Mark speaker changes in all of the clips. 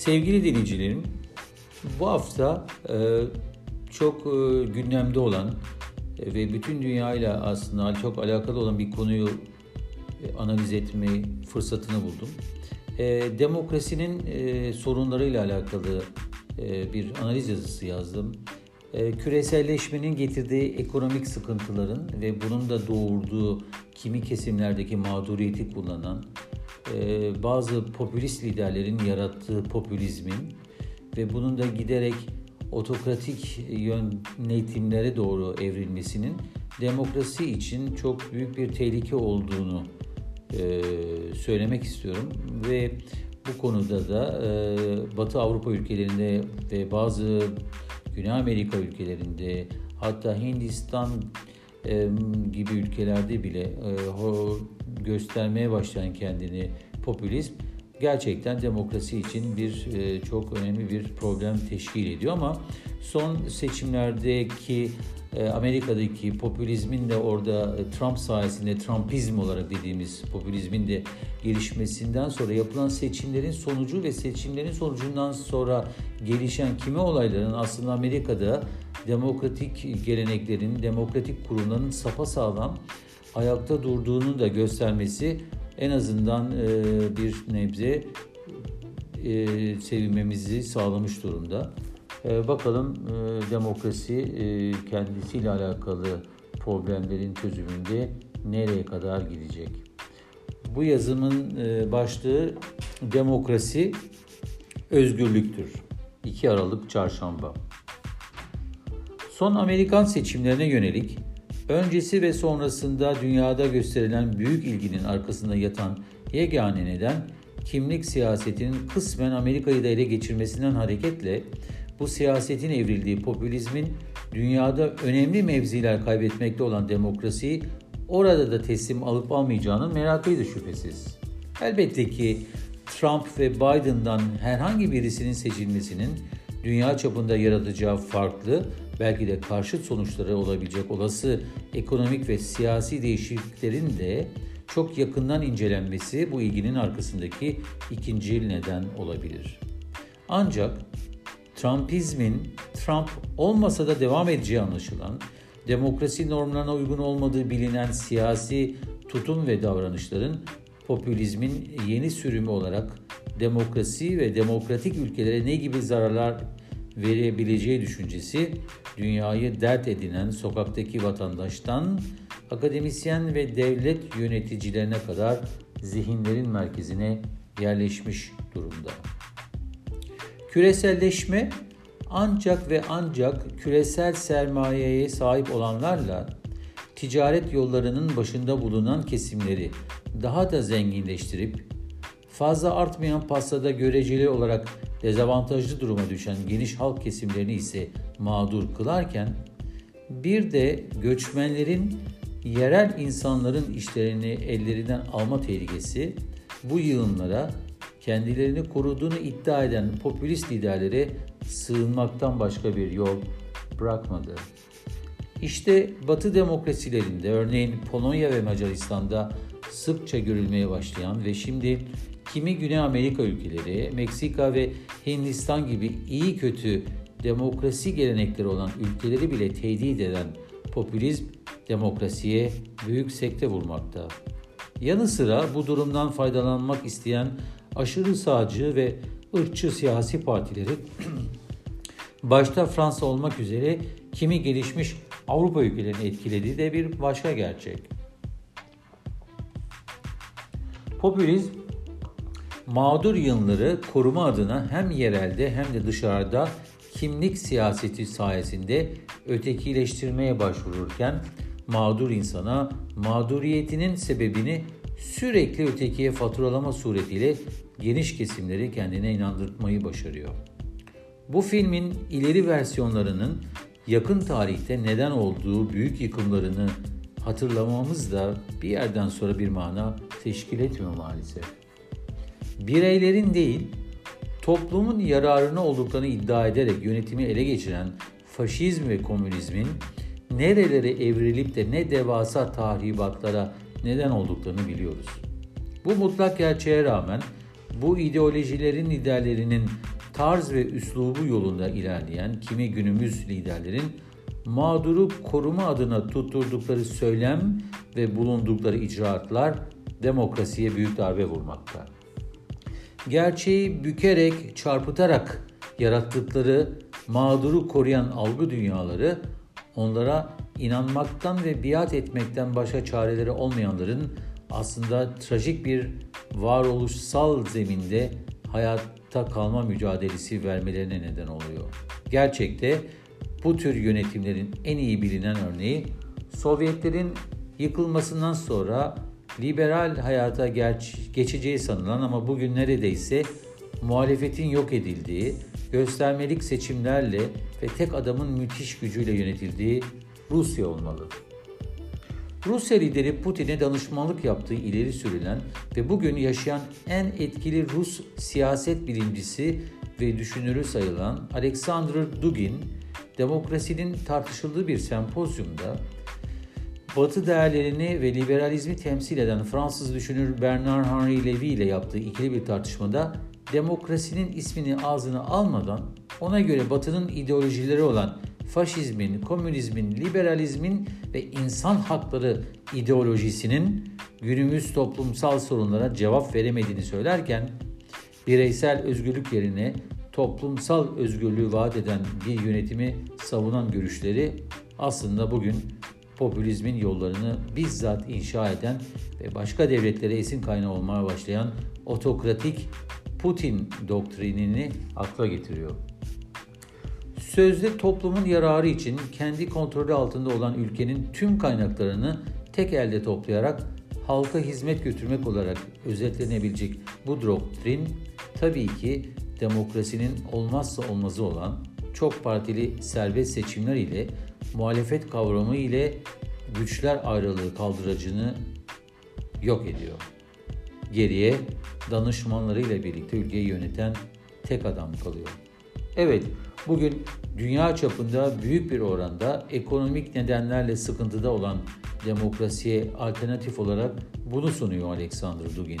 Speaker 1: Sevgili dinleyicilerim, bu hafta e, çok e, gündemde olan e, ve bütün dünyayla aslında çok alakalı olan bir konuyu analiz etme fırsatını buldum. Demokrasinin sorunlarıyla alakalı bir analiz yazısı yazdım. Küreselleşmenin getirdiği ekonomik sıkıntıların ve bunun da doğurduğu kimi kesimlerdeki mağduriyeti kullanan e, bazı popülist liderlerin yarattığı popülizmin ve bunun da giderek otokratik yönetimlere doğru evrilmesinin demokrasi için çok büyük bir tehlike olduğunu e, söylemek istiyorum. Ve bu konuda da e, Batı Avrupa ülkelerinde ve bazı Güney Amerika ülkelerinde hatta Hindistan e, gibi ülkelerde bile göstermeye başlayan kendini popülizm gerçekten demokrasi için bir e, çok önemli bir problem teşkil ediyor ama son seçimlerdeki e, Amerika'daki popülizmin de orada e, Trump sayesinde Trumpizm olarak dediğimiz popülizmin de gelişmesinden sonra yapılan seçimlerin sonucu ve seçimlerin sonucundan sonra gelişen kimi olayların aslında Amerika'da demokratik geleneklerin, demokratik kurumların sapasağlam ayakta durduğunu da göstermesi en azından e, bir nebze e, sevinmemizi sağlamış durumda. E, bakalım e, demokrasi e, kendisiyle alakalı problemlerin çözümünde nereye kadar gidecek? Bu yazımın e, başlığı demokrasi özgürlüktür. 2 Aralık Çarşamba. Son Amerikan seçimlerine yönelik öncesi ve sonrasında dünyada gösterilen büyük ilginin arkasında yatan yegane neden kimlik siyasetinin kısmen Amerika'yı da ele geçirmesinden hareketle bu siyasetin evrildiği popülizmin dünyada önemli mevziler kaybetmekte olan demokrasiyi orada da teslim alıp almayacağının merakıydı şüphesiz. Elbette ki Trump ve Biden'dan herhangi birisinin seçilmesinin dünya çapında yaratacağı farklı, belki de karşıt sonuçları olabilecek olası ekonomik ve siyasi değişikliklerin de çok yakından incelenmesi bu ilginin arkasındaki ikinci neden olabilir. Ancak Trumpizmin Trump olmasa da devam edeceği anlaşılan, demokrasi normlarına uygun olmadığı bilinen siyasi tutum ve davranışların popülizmin yeni sürümü olarak demokrasi ve demokratik ülkelere ne gibi zararlar verebileceği düşüncesi dünyayı dert edinen sokaktaki vatandaştan akademisyen ve devlet yöneticilerine kadar zihinlerin merkezine yerleşmiş durumda. Küreselleşme ancak ve ancak küresel sermayeye sahip olanlarla ticaret yollarının başında bulunan kesimleri daha da zenginleştirip fazla artmayan pastada göreceli olarak dezavantajlı duruma düşen geniş halk kesimlerini ise mağdur kılarken bir de göçmenlerin yerel insanların işlerini ellerinden alma tehlikesi bu yığınlara kendilerini koruduğunu iddia eden popülist liderlere sığınmaktan başka bir yol bırakmadı. İşte Batı demokrasilerinde örneğin Polonya ve Macaristan'da sıkça görülmeye başlayan ve şimdi kimi Güney Amerika ülkeleri, Meksika ve Hindistan gibi iyi kötü demokrasi gelenekleri olan ülkeleri bile tehdit eden popülizm demokrasiye büyük sekte vurmakta. Yanı sıra bu durumdan faydalanmak isteyen aşırı sağcı ve ırkçı siyasi partileri başta Fransa olmak üzere kimi gelişmiş Avrupa ülkelerini etkilediği de bir başka gerçek. Popülizm mağdur yığınları koruma adına hem yerelde hem de dışarıda kimlik siyaseti sayesinde ötekileştirmeye başvururken mağdur insana mağduriyetinin sebebini sürekli ötekiye faturalama suretiyle geniş kesimleri kendine inandırmayı başarıyor. Bu filmin ileri versiyonlarının yakın tarihte neden olduğu büyük yıkımlarını hatırlamamız da bir yerden sonra bir mana teşkil etmiyor maalesef. Bireylerin değil, toplumun yararına olduklarını iddia ederek yönetimi ele geçiren faşizm ve komünizmin nerelere evrilip de ne devasa tahribatlara neden olduklarını biliyoruz. Bu mutlak gerçeğe rağmen Bu ideolojilerin liderlerinin tarz ve üslubu yolunda ilerleyen kimi günümüz liderlerin mağduru koruma adına tutturdukları söylem ve bulundukları icraatlar demokrasiye büyük darbe vurmakta. Gerçeği bükerek, çarpıtarak yarattıkları mağduru koruyan algı dünyaları onlara inanmaktan ve biat etmekten başka çareleri olmayanların aslında trajik bir varoluşsal zeminde hayatta kalma mücadelesi vermelerine neden oluyor. Gerçekte bu tür yönetimlerin en iyi bilinen örneği Sovyetlerin yıkılmasından sonra liberal hayata geç, geçeceği sanılan ama bugün neredeyse muhalefetin yok edildiği, göstermelik seçimlerle ve tek adamın müthiş gücüyle yönetildiği Rusya olmalı. Rusya lideri Putin'e danışmanlık yaptığı ileri sürülen ve bugün yaşayan en etkili Rus siyaset bilimcisi ve düşünürü sayılan Alexander Dugin, demokrasinin tartışıldığı bir sempozyumda Batı değerlerini ve liberalizmi temsil eden Fransız düşünür Bernard Henri Levy ile yaptığı ikili bir tartışmada demokrasinin ismini ağzına almadan ona göre Batı'nın ideolojileri olan faşizmin, komünizmin, liberalizmin ve insan hakları ideolojisinin günümüz toplumsal sorunlara cevap veremediğini söylerken bireysel özgürlük yerine toplumsal özgürlüğü vaat eden bir yönetimi savunan görüşleri aslında bugün popülizmin yollarını bizzat inşa eden ve başka devletlere esin kaynağı olmaya başlayan otokratik Putin doktrinini akla getiriyor. Sözde toplumun yararı için kendi kontrolü altında olan ülkenin tüm kaynaklarını tek elde toplayarak halka hizmet götürmek olarak özetlenebilecek bu doktrin tabii ki demokrasinin olmazsa olmazı olan çok partili serbest seçimler ile muhalefet kavramı ile güçler ayrılığı kaldıracını yok ediyor. Geriye danışmanlarıyla birlikte ülkeyi yöneten tek adam kalıyor. Evet, bugün dünya çapında büyük bir oranda ekonomik nedenlerle sıkıntıda olan demokrasiye alternatif olarak bunu sunuyor Alexander Dugin.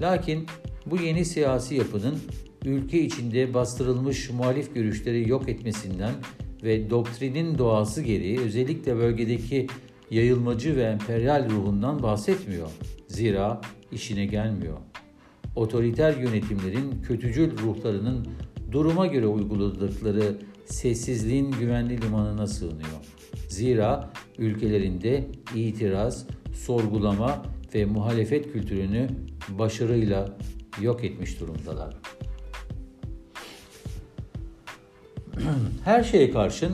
Speaker 1: Lakin bu yeni siyasi yapının ülke içinde bastırılmış muhalif görüşleri yok etmesinden ve doktrinin doğası gereği özellikle bölgedeki yayılmacı ve emperyal ruhundan bahsetmiyor. Zira işine gelmiyor. Otoriter yönetimlerin kötücül ruhlarının duruma göre uyguladıkları sessizliğin güvenli limanına sığınıyor. Zira ülkelerinde itiraz, sorgulama ve muhalefet kültürünü başarıyla yok etmiş durumdalar. Her şeye karşın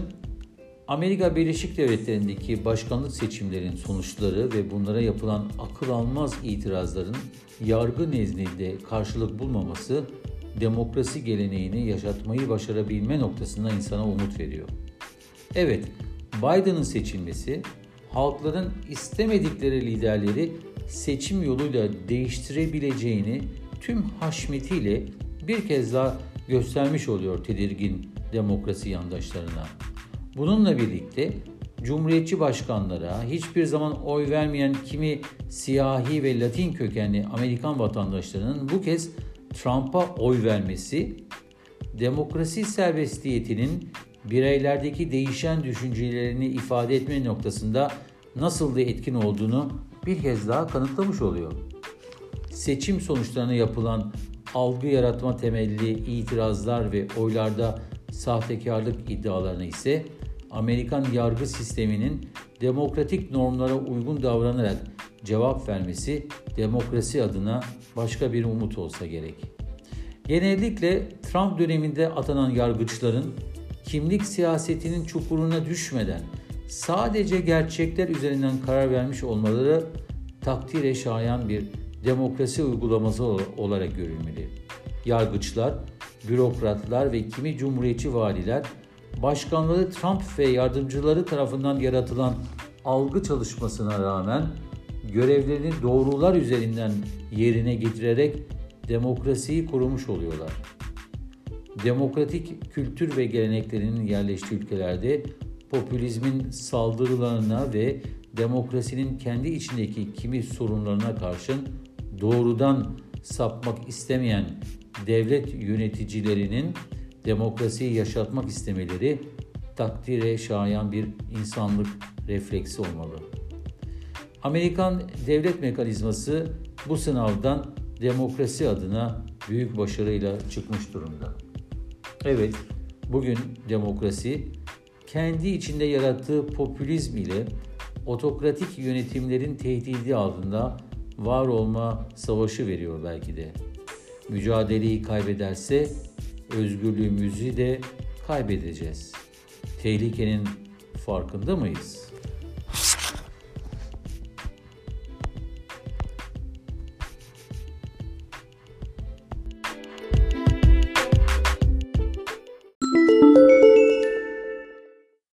Speaker 1: Amerika Birleşik Devletleri'ndeki başkanlık seçimlerin sonuçları ve bunlara yapılan akıl almaz itirazların yargı nezdinde karşılık bulmaması demokrasi geleneğini yaşatmayı başarabilme noktasında insana umut veriyor. Evet, Biden'ın seçilmesi halkların istemedikleri liderleri seçim yoluyla değiştirebileceğini tüm haşmetiyle bir kez daha göstermiş oluyor tedirgin demokrasi yandaşlarına. Bununla birlikte Cumhuriyetçi başkanlara hiçbir zaman oy vermeyen kimi siyahi ve Latin kökenli Amerikan vatandaşlarının bu kez Trump'a oy vermesi demokrasi serbestiyetinin bireylerdeki değişen düşüncelerini ifade etme noktasında nasıl da etkin olduğunu bir kez daha kanıtlamış oluyor. Seçim sonuçlarına yapılan algı yaratma temelli itirazlar ve oylarda sahtekarlık iddialarına ise Amerikan yargı sisteminin demokratik normlara uygun davranarak cevap vermesi demokrasi adına başka bir umut olsa gerek. Genellikle Trump döneminde atanan yargıçların kimlik siyasetinin çukuruna düşmeden sadece gerçekler üzerinden karar vermiş olmaları takdire şayan bir demokrasi uygulaması olarak görülmeli. Yargıçlar, bürokratlar ve kimi cumhuriyetçi valiler başkanları Trump ve yardımcıları tarafından yaratılan algı çalışmasına rağmen görevlerini doğrular üzerinden yerine getirerek demokrasiyi korumuş oluyorlar. Demokratik kültür ve geleneklerinin yerleştiği ülkelerde popülizmin saldırılarına ve demokrasinin kendi içindeki kimi sorunlarına karşın doğrudan sapmak istemeyen devlet yöneticilerinin demokrasiyi yaşatmak istemeleri takdire şayan bir insanlık refleksi olmalı. Amerikan devlet mekanizması bu sınavdan demokrasi adına büyük başarıyla çıkmış durumda. Evet, bugün demokrasi kendi içinde yarattığı popülizm ile otokratik yönetimlerin tehdidi altında var olma savaşı veriyor belki de. Mücadeleyi kaybederse özgürlüğümüzü de kaybedeceğiz. Tehlikenin farkında mıyız?